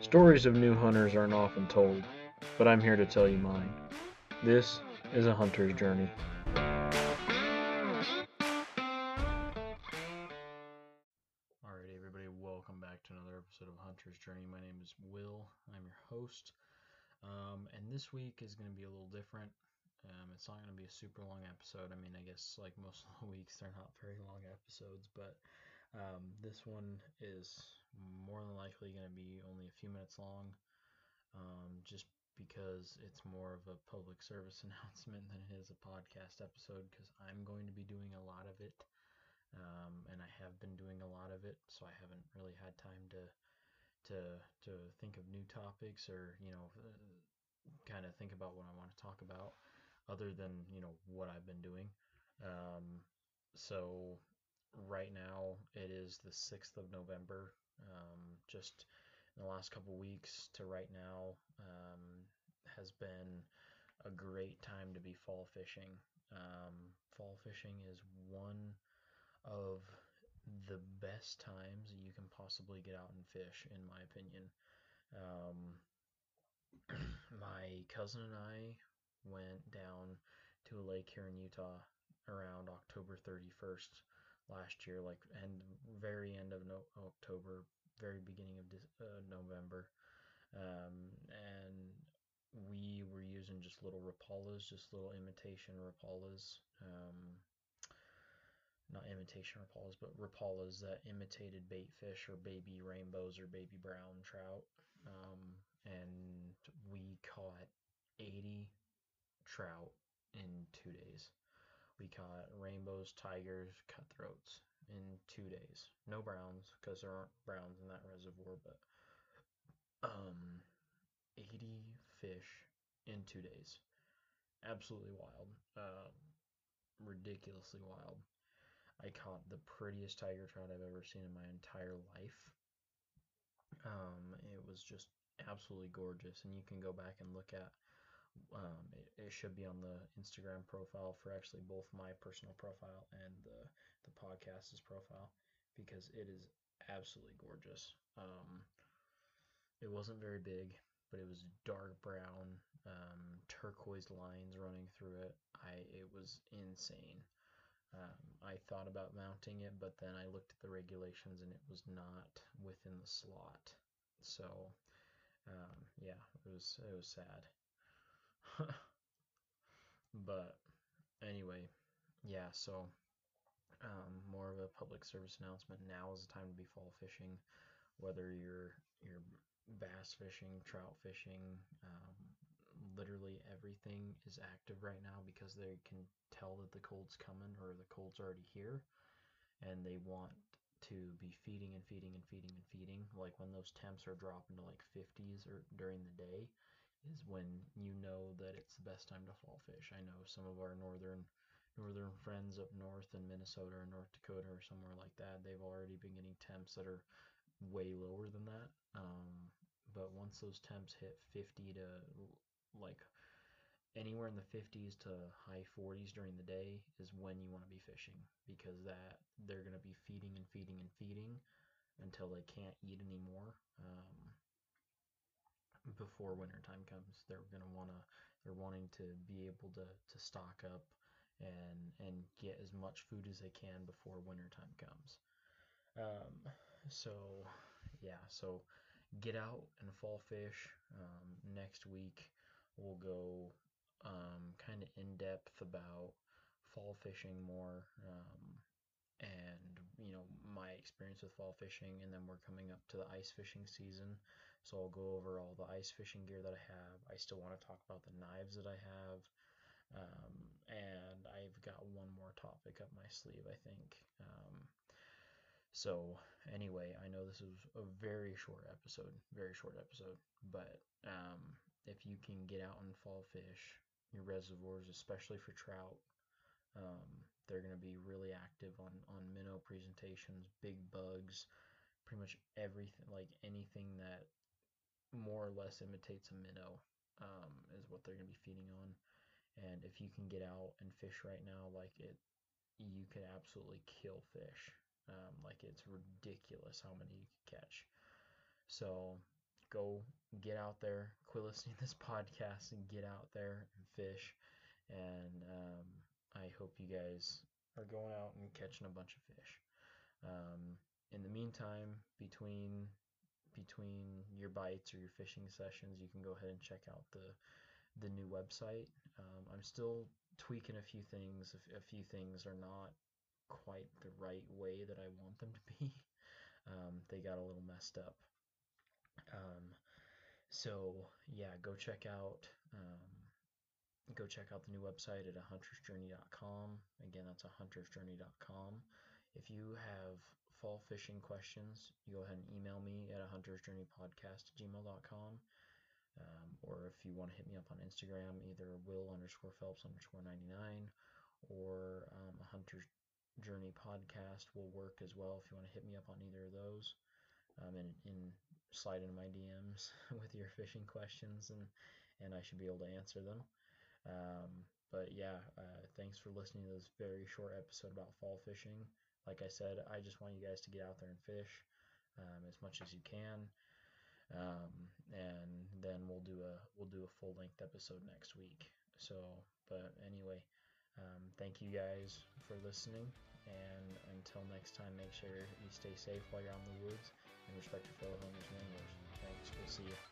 Stories of new hunters aren't often told, but I'm here to tell you mine. This is a hunter's journey. Alright, everybody, welcome back to another episode of Hunter's Journey. My name is Will, I'm your host. Um, and this week is going to be a little different. Um, it's not going to be a super long episode. I mean, I guess like most of the weeks, they're not very long episodes, but um, this one is more than likely going to be only a few minutes long, um, just because it's more of a public service announcement than it is a podcast episode, because I'm going to be doing a lot of it, um, and I have been doing a lot of it, so I haven't really had time to to to think of new topics or you know uh, kind of think about what I want to talk about, other than you know what I've been doing. Um, so right now it is the 6th of November. Um, just in the last couple weeks to right now um, has been a great time to be fall fishing. Um, fall fishing is one of the best times you can possibly get out and fish, in my opinion. Um, my cousin and I went down to a lake here in Utah around October 31st last year, like and very end of no- October, very beginning of uh, November, um, and we were using just little Rapalas, just little imitation Rapalas, um, not imitation Rapalas, but Rapalas that imitated bait fish or baby rainbows or baby brown trout, um, and we caught 80 trout in two days. We caught rainbows, tigers, cutthroats in two days. No browns because there aren't browns in that reservoir, but um, 80 fish in two days. Absolutely wild. Um, ridiculously wild. I caught the prettiest tiger trout I've ever seen in my entire life. Um, it was just absolutely gorgeous, and you can go back and look at um, it, it, should be on the Instagram profile for actually both my personal profile and the the podcast's profile because it is absolutely gorgeous. Um, it wasn't very big, but it was dark brown, um, turquoise lines running through it. I it was insane. Um, I thought about mounting it, but then I looked at the regulations and it was not within the slot. So, um, yeah, it was it was sad. but anyway, yeah, so um, more of a public service announcement. Now is the time to be fall fishing, whether you're you're bass fishing, trout fishing, um, literally everything is active right now because they can tell that the cold's coming or the cold's already here, and they want to be feeding and feeding and feeding and feeding. Like when those temps are dropping to like 50s or during the day, is when you know that it's the best time to fall fish. I know some of our northern northern friends up north in Minnesota or North Dakota or somewhere like that, they've already been getting temps that are way lower than that. Um, but once those temps hit 50 to like anywhere in the 50s to high 40s during the day is when you want to be fishing because that they're going to be feeding and feeding and feeding until they can't eat anymore. Um, before winter time comes. They're gonna wanna they're wanting to be able to to stock up and and get as much food as they can before winter time comes. Um, so yeah, so get out and fall fish. Um, next week we'll go um, kind of in depth about fall fishing more. Um, and you know my experience with fall fishing and then we're coming up to the ice fishing season. So i'll go over all the ice fishing gear that i have. I still want to talk about the knives that i have um, and i've got one more topic up my sleeve i think. Um, so anyway i know this is a very short episode very short episode but um, if you can get out and fall fish your reservoirs especially for trout um, they're going to be really active on, on minnow presentations, big bugs, pretty much everything, like anything that more or less imitates a minnow um, is what they're going to be feeding on. And if you can get out and fish right now, like it, you can absolutely kill fish. Um, like it's ridiculous how many you can catch. So go get out there, quit listening to this podcast, and get out there and fish. And um, I hope you guys are going out and catching a bunch of fish. Um, in the meantime, between between your bites or your fishing sessions, you can go ahead and check out the the new website. Um, I'm still tweaking a few things. A, few things are not quite the right way that I want them to be. Um, they got a little messed up. Um, so yeah, go check out um, go check out the new website at a huntersjourney.com. Again, that's a huntersjourney.com. If you have fall fishing questions, you go ahead and email me at a huntersjourneypodcast at gmail.com. Um, or if you want to hit me up on Instagram, either will underscore Phelps underscore 99 or um, a Hunter's Journey podcast will work as well if you want to hit me up on either of those. Um, and, and slide into my DMs with your fishing questions, and, and I should be able to answer them. Um, but yeah, uh, thanks for listening to this very short episode about fall fishing. Like I said, I just want you guys to get out there and fish um, as much as you can, um, and then we'll do a we'll do a full length episode next week. So, but anyway, um, thank you guys for listening, and until next time, make sure you stay safe while you're out in the woods and respect your fellow hunters and anglers. Thanks. We'll see you.